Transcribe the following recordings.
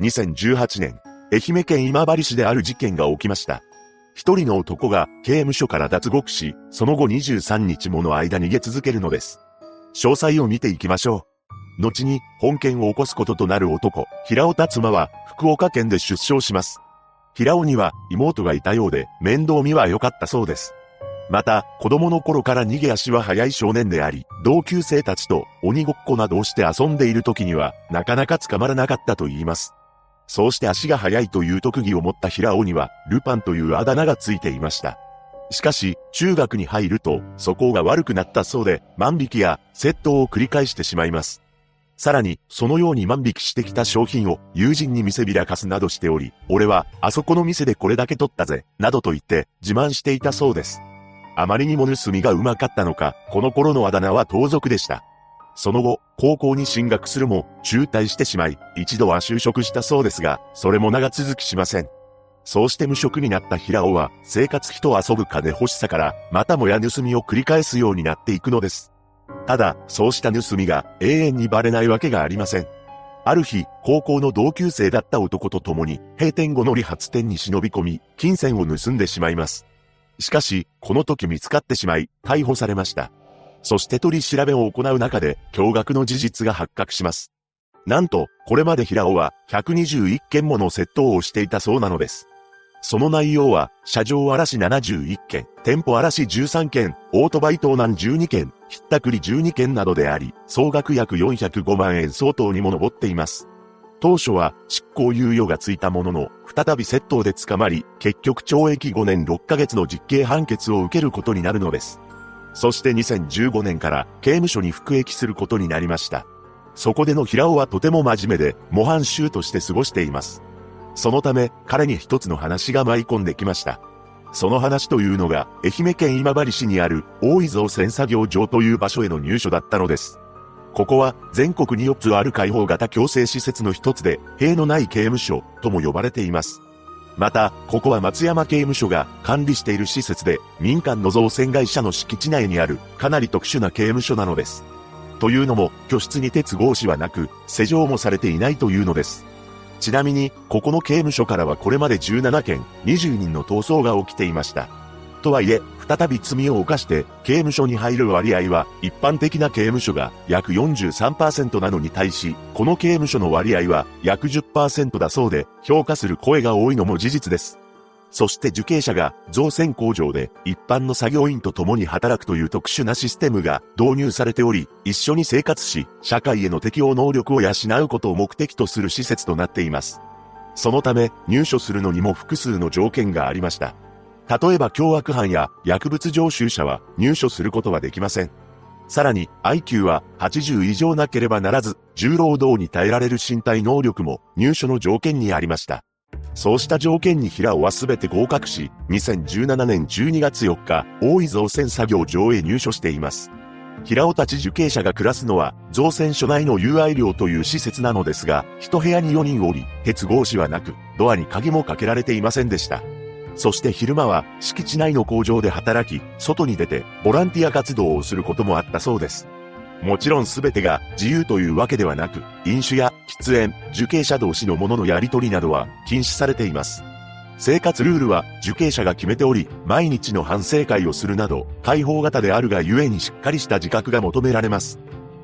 2018年、愛媛県今治市である事件が起きました。一人の男が刑務所から脱獄し、その後23日もの間逃げ続けるのです。詳細を見ていきましょう。後に本件を起こすこととなる男、平尾達馬は福岡県で出生します。平尾には妹がいたようで面倒見は良かったそうです。また、子供の頃から逃げ足は速い少年であり、同級生たちと鬼ごっこなどをして遊んでいる時には、なかなか捕まらなかったと言います。そうして足が速いという特技を持った平尾には、ルパンというあだ名がついていました。しかし、中学に入ると、素行が悪くなったそうで、万引きや窃盗を繰り返してしまいます。さらに、そのように万引きしてきた商品を友人に見せびらかすなどしており、俺は、あそこの店でこれだけ取ったぜ、などと言って自慢していたそうです。あまりにも盗みがうまかったのか、この頃のあだ名は盗賊でした。その後、高校に進学するも、中退してしまい、一度は就職したそうですが、それも長続きしません。そうして無職になった平尾は、生活費と遊ぶ金欲しさから、またもや盗みを繰り返すようになっていくのです。ただ、そうした盗みが永遠にバレないわけがありません。ある日、高校の同級生だった男と共に、閉店後の理髪店に忍び込み、金銭を盗んでしまいます。しかし、この時見つかってしまい、逮捕されました。そして取り調べを行う中で、驚愕の事実が発覚します。なんと、これまで平尾は121件もの窃盗をしていたそうなのです。その内容は、車上荒らし71件、店舗荒らし13件、オートバイ盗難12件、ひったくり12件などであり、総額約405万円相当にも上っています。当初は執行猶予がついたものの、再び窃盗で捕まり、結局懲役5年6ヶ月の実刑判決を受けることになるのです。そして2015年から刑務所に服役することになりました。そこでの平尾はとても真面目で、模範囚として過ごしています。そのため、彼に一つの話が舞い込んできました。その話というのが、愛媛県今治市にある大井蔵線作業場という場所への入所だったのです。ここは全国に4つある開放型強制施設の一つで、塀のない刑務所とも呼ばれています。また、ここは松山刑務所が管理している施設で、民間の造船会社の敷地内にある、かなり特殊な刑務所なのです。というのも、居室に鉄格子はなく、施錠もされていないというのです。ちなみに、ここの刑務所からはこれまで17件、20人の逃走が起きていました。とはいえ、再び罪を犯して刑務所に入る割合は一般的な刑務所が約43%なのに対し、この刑務所の割合は約10%だそうで評価する声が多いのも事実です。そして受刑者が造船工場で一般の作業員と共に働くという特殊なシステムが導入されており、一緒に生活し、社会への適応能力を養うことを目的とする施設となっています。そのため入所するのにも複数の条件がありました。例えば凶悪犯や薬物常習者は入所することはできません。さらに IQ は80以上なければならず、重労働に耐えられる身体能力も入所の条件にありました。そうした条件に平尾は全て合格し、2017年12月4日、大井造船作業場へ入所しています。平尾たち受刑者が暮らすのは、造船所内の友愛寮という施設なのですが、一部屋に4人おり、鉄格子はなく、ドアに鍵もかけられていませんでした。そして昼間は敷地内の工場で働き、外に出てボランティア活動をすることもあったそうです。もちろん全てが自由というわけではなく、飲酒や喫煙、受刑者同士のもののやり取りなどは禁止されています。生活ルールは受刑者が決めており、毎日の反省会をするなど、開放型であるがゆえにしっかりした自覚が求められます。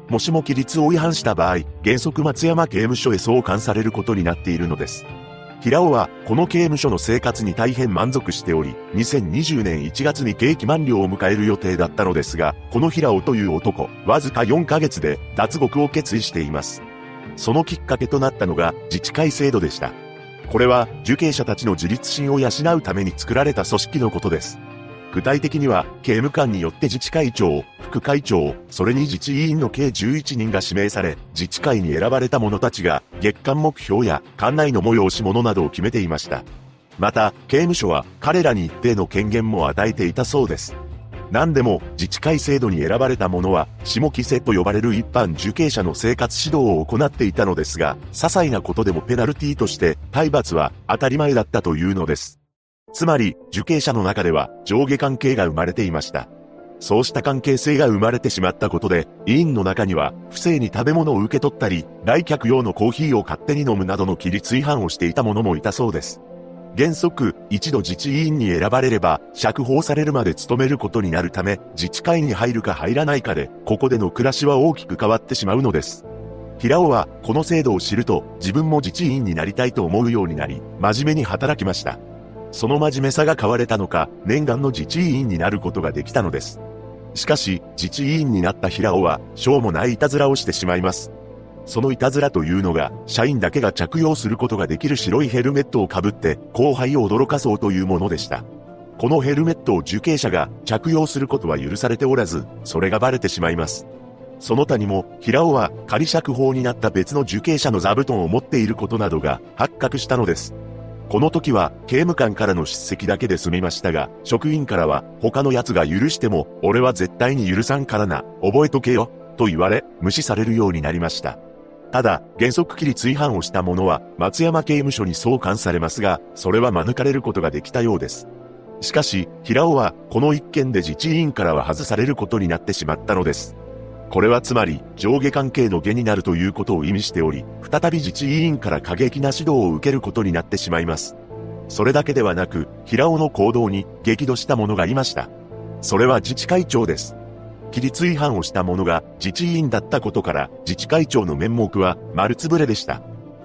もしも規律を違反した場合、原則松山刑務所へ送還されることになっているのです。平尾は、この刑務所の生活に大変満足しており、2020年1月に刑期満了を迎える予定だったのですが、この平尾という男、わずか4ヶ月で脱獄を決意しています。そのきっかけとなったのが自治会制度でした。これは受刑者たちの自立心を養うために作られた組織のことです。具体的には、刑務官によって自治会長、副会長、それに自治委員の計11人が指名され、自治会に選ばれた者たちが、月間目標や館内の催し物などを決めていました。また、刑務所は彼らに一定の権限も与えていたそうです。何でも、自治会制度に選ばれた者は、下規制と呼ばれる一般受刑者の生活指導を行っていたのですが、些細なことでもペナルティとして、体罰は当たり前だったというのです。つまり、受刑者の中では上下関係が生まれていました。そうした関係性が生まれてしまったことで、委員の中には、不正に食べ物を受け取ったり、来客用のコーヒーを勝手に飲むなどの規律違反をしていた者もいたそうです。原則、一度自治委員に選ばれれば、釈放されるまで務めることになるため、自治会に入るか入らないかで、ここでの暮らしは大きく変わってしまうのです。平尾は、この制度を知ると、自分も自治委員になりたいと思うようになり、真面目に働きました。その真面目さが買われたのか、念願の自治委員になることができたのです。しかし、自治委員になった平尾は、しょうもないいたずらをしてしまいます。そのいたずらというのが、社員だけが着用することができる白いヘルメットをかぶって、後輩を驚かそうというものでした。このヘルメットを受刑者が着用することは許されておらず、それがバレてしまいます。その他にも、平尾は仮釈放になった別の受刑者の座布団を持っていることなどが発覚したのです。この時は刑務官からの叱責だけで済みましたが、職員からは他の奴が許しても、俺は絶対に許さんからな、覚えとけよ、と言われ、無視されるようになりました。ただ、原則規律違反をした者は、松山刑務所に送還されますが、それは免れることができたようです。しかし、平尾は、この一件で自治委員からは外されることになってしまったのです。これはつまり、上下関係の下になるということを意味しており、再び自治委員から過激な指導を受けることになってしまいます。それだけではなく、平尾の行動に激怒した者がいました。それは自治会長です。規律違反をした者が自治委員だったことから自治会長の面目は丸つぶれでした。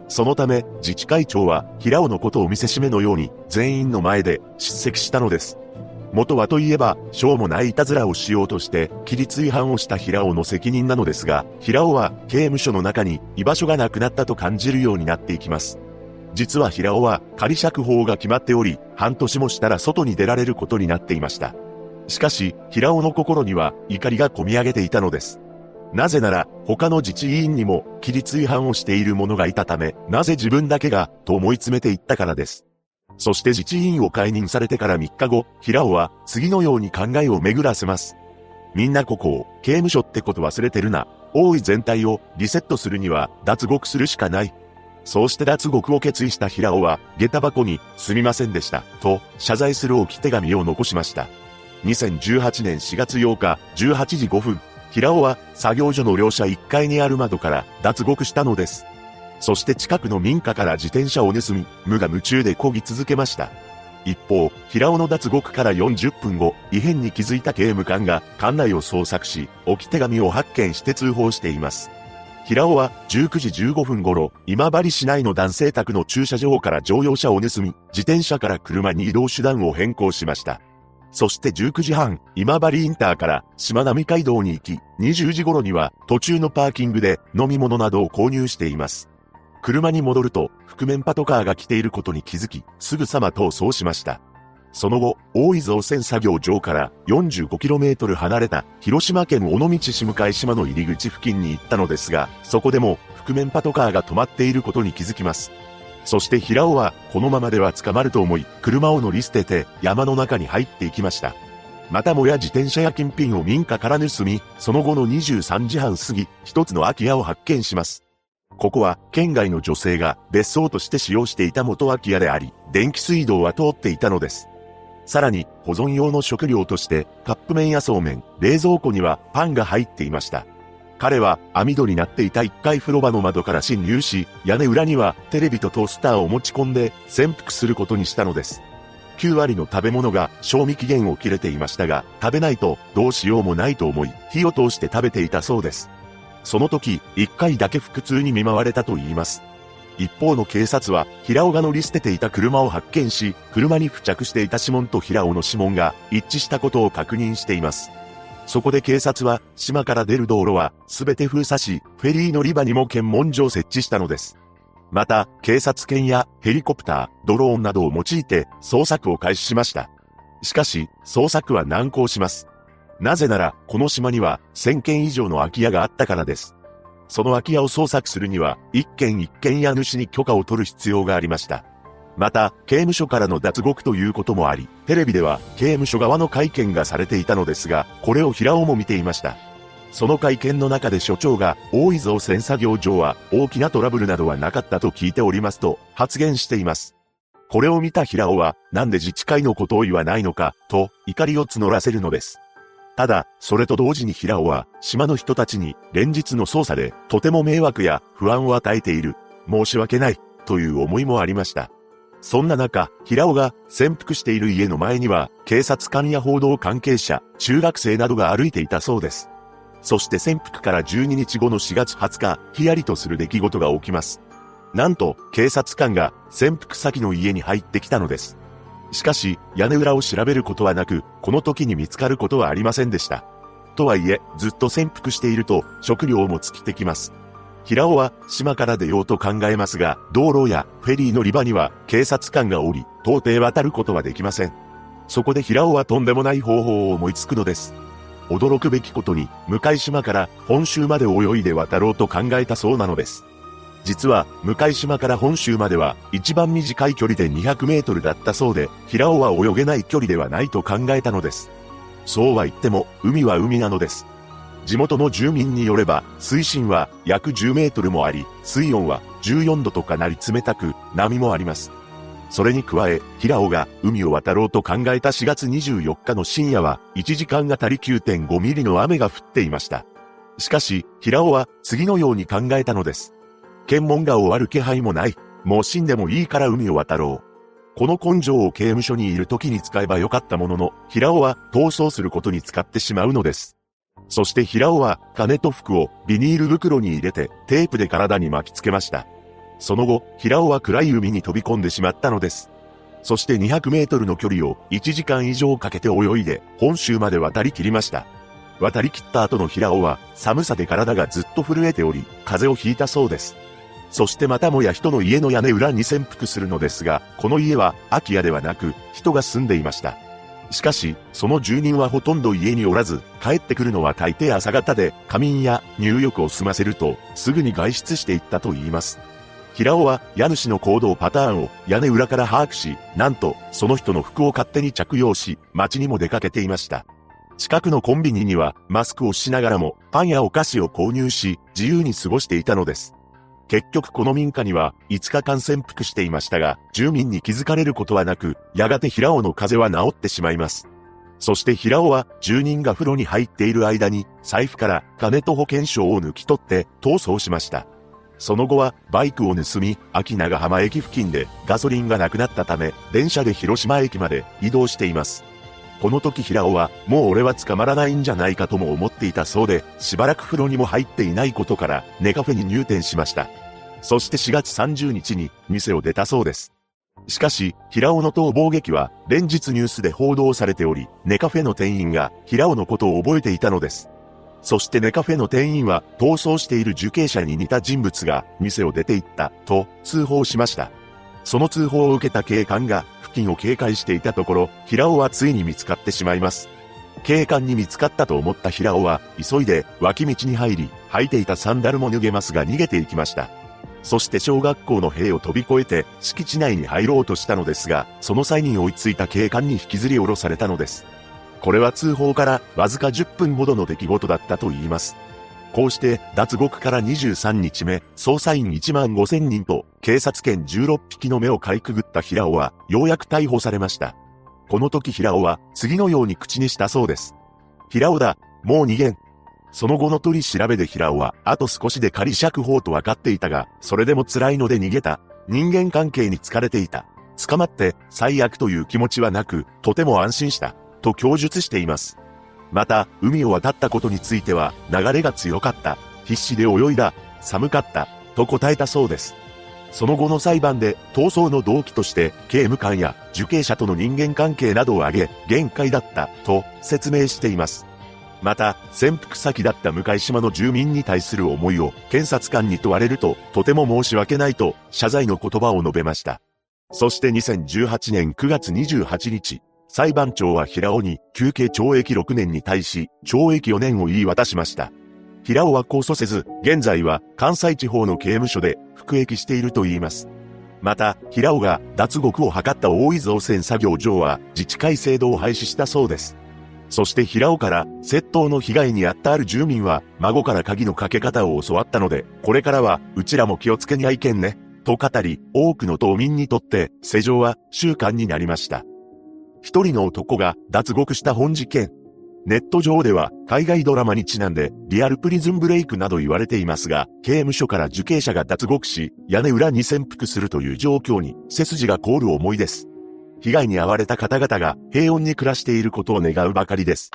そのため自治会長は平尾のことを見せしめのように全員の前で叱責したのです。元はといえば、しょうもないいたずらをしようとして、規律違反をした平尾の責任なのですが、平尾は刑務所の中に居場所がなくなったと感じるようになっていきます。実は平尾は仮釈放が決まっており、半年もしたら外に出られることになっていました。しかし、平尾の心には怒りが込み上げていたのです。なぜなら、他の自治委員にも規律違反をしている者がいたため、なぜ自分だけが、と思い詰めていったからです。そして自治委員を解任されてから3日後、平尾は次のように考えを巡らせます。みんなここを刑務所ってこと忘れてるな。大い全体をリセットするには脱獄するしかない。そうして脱獄を決意した平尾は、下駄箱に、すみませんでした、と、謝罪する置き手紙を残しました。2018年4月8日、18時5分、平尾は、作業所の両者1階にある窓から、脱獄したのです。そして近くの民家から自転車を盗み、無我夢中で漕ぎ続けました。一方、平尾の脱獄から40分後、異変に気づいた刑務官が館内を捜索し、置き手紙を発見して通報しています。平尾は19時15分頃、今治市内の男性宅の駐車場から乗用車を盗み、自転車から車に移動手段を変更しました。そして19時半、今治インターから島並街道に行き、20時頃には途中のパーキングで飲み物などを購入しています。車に戻ると、覆面パトカーが来ていることに気づき、すぐさま逃走しました。その後、大井造船作業場から 45km 離れた広島県尾道市向島の入り口付近に行ったのですが、そこでも覆面パトカーが止まっていることに気づきます。そして平尾はこのままでは捕まると思い、車を乗り捨てて山の中に入っていきました。またもや自転車や金品を民家から盗み、その後の23時半過ぎ、一つの空き家を発見します。ここは県外の女性が別荘として使用していた元空き家であり、電気水道は通っていたのです。さらに保存用の食料としてカップ麺やそうめん、冷蔵庫にはパンが入っていました。彼は網戸になっていた1階風呂場の窓から侵入し、屋根裏にはテレビとトースターを持ち込んで潜伏することにしたのです。9割の食べ物が賞味期限を切れていましたが、食べないとどうしようもないと思い、火を通して食べていたそうです。その時、1回だけ腹痛に見舞われたと言います。一方の警察は、平尾が乗り捨てていた車を発見し、車に付着していた指紋と平尾の指紋が一致したことを確認しています。そこで警察は、島から出る道路は、すべて封鎖し、フェリー乗り場にも検問所を設置したのです。また、警察犬やヘリコプター、ドローンなどを用いて、捜索を開始しました。しかし、捜索は難航します。なぜなら、この島には、1000件以上の空き家があったからです。その空き家を捜索するには、一軒一軒家主に許可を取る必要がありました。また、刑務所からの脱獄ということもあり、テレビでは刑務所側の会見がされていたのですが、これを平尾も見ていました。その会見の中で所長が、大井造船作業場は大きなトラブルなどはなかったと聞いておりますと発言しています。これを見た平尾は、なんで自治会のことを言わないのか、と怒りを募らせるのです。ただ、それと同時に平尾は、島の人たちに連日の捜査で、とても迷惑や不安を与えている。申し訳ない、という思いもありました。そんな中、平尾が潜伏している家の前には、警察官や報道関係者、中学生などが歩いていたそうです。そして潜伏から12日後の4月20日、ヒヤリとする出来事が起きます。なんと、警察官が潜伏先の家に入ってきたのです。しかし、屋根裏を調べることはなく、この時に見つかることはありませんでした。とはいえ、ずっと潜伏していると、食料も尽きてきます。平尾は島から出ようと考えますが、道路やフェリーのリバには警察官がおり、到底渡ることはできません。そこで平尾はとんでもない方法を思いつくのです。驚くべきことに、向島から本州まで泳いで渡ろうと考えたそうなのです。実は、向島から本州までは、一番短い距離で200メートルだったそうで、平尾は泳げない距離ではないと考えたのです。そうは言っても、海は海なのです。地元の住民によれば、水深は約10メートルもあり、水温は14度とかなり冷たく、波もあります。それに加え、平尾が海を渡ろうと考えた4月24日の深夜は、1時間あたり9.5ミリの雨が降っていました。しかし、平尾は次のように考えたのです。検問が終わる気配もない。もう死んでもいいから海を渡ろう。この根性を刑務所にいる時に使えばよかったものの、平尾は逃走することに使ってしまうのです。そして平尾は金と服をビニール袋に入れてテープで体に巻きつけました。その後、平尾は暗い海に飛び込んでしまったのです。そして200メートルの距離を1時間以上かけて泳いで本州まで渡り切りました。渡り切った後の平尾は寒さで体がずっと震えており、風邪をひいたそうです。そしてまたもや人の家の屋根裏に潜伏するのですが、この家は空き家ではなく人が住んでいました。しかし、その住人はほとんど家におらず、帰ってくるのは大抵朝方で、仮眠や入浴を済ませると、すぐに外出していったと言います。平尾は家主の行動パターンを屋根裏から把握し、なんと、その人の服を勝手に着用し、街にも出かけていました。近くのコンビニには、マスクをしながらも、パンやお菓子を購入し、自由に過ごしていたのです。結局この民家には5日間潜伏していましたが、住民に気づかれることはなく、やがて平尾の風邪は治ってしまいます。そして平尾は住人が風呂に入っている間に財布から金と保険証を抜き取って逃走しました。その後はバイクを盗み、秋長浜駅付近でガソリンがなくなったため、電車で広島駅まで移動しています。この時平尾は、もう俺は捕まらないんじゃないかとも思っていたそうで、しばらく風呂にも入っていないことから、ネカフェに入店しました。そして4月30日に店を出たそうです。しかし、平尾の逃亡劇は連日ニュースで報道されており、ネカフェの店員が平尾のことを覚えていたのです。そしてネカフェの店員は逃走している受刑者に似た人物が店を出て行ったと通報しました。その通報を受けた警官が近を警戒していたところ、平尾はついに見つかってしまいます。警官に見つかったと思った平尾は急いで脇道に入り、履いていたサンダルも脱げますが逃げていきました。そして小学校の塀を飛び越えて敷地内に入ろうとしたのですが、その際に追いついた警官に引きずり下ろされたのです。これは通報からわずか10分ほどの出来事だったと言います。こうして脱獄から23日目、捜査員1万5000人と警察犬16匹の目をかいくぐった平尾はようやく逮捕されました。この時平尾は次のように口にしたそうです。平尾だ、もう逃げん。その後の取り調べで平尾は、あと少しで仮釈放と分かっていたが、それでも辛いので逃げた。人間関係に疲れていた。捕まって最悪という気持ちはなく、とても安心した。と供述しています。また、海を渡ったことについては、流れが強かった。必死で泳いだ。寒かった。と答えたそうです。その後の裁判で逃走の動機として刑務官や受刑者との人間関係などを挙げ限界だったと説明しています。また、潜伏先だった向島の住民に対する思いを検察官に問われると、とても申し訳ないと謝罪の言葉を述べました。そして2018年9月28日、裁判長は平尾に休刑懲役6年に対し、懲役4年を言い渡しました。平尾は控訴せず、現在は関西地方の刑務所で服役していると言います。また、平尾が脱獄を図った大井造船作業場は自治会制度を廃止したそうです。そして平尾から窃盗の被害に遭ったある住民は孫から鍵のかけ方を教わったので、これからはうちらも気をつけにゃいけんね。と語り、多くの島民にとって世情は習慣になりました。一人の男が脱獄した本事件。ネット上では海外ドラマにちなんでリアルプリズンブレイクなど言われていますが、刑務所から受刑者が脱獄し、屋根裏に潜伏するという状況に背筋が凍る思いです。被害に遭われた方々が平穏に暮らしていることを願うばかりです。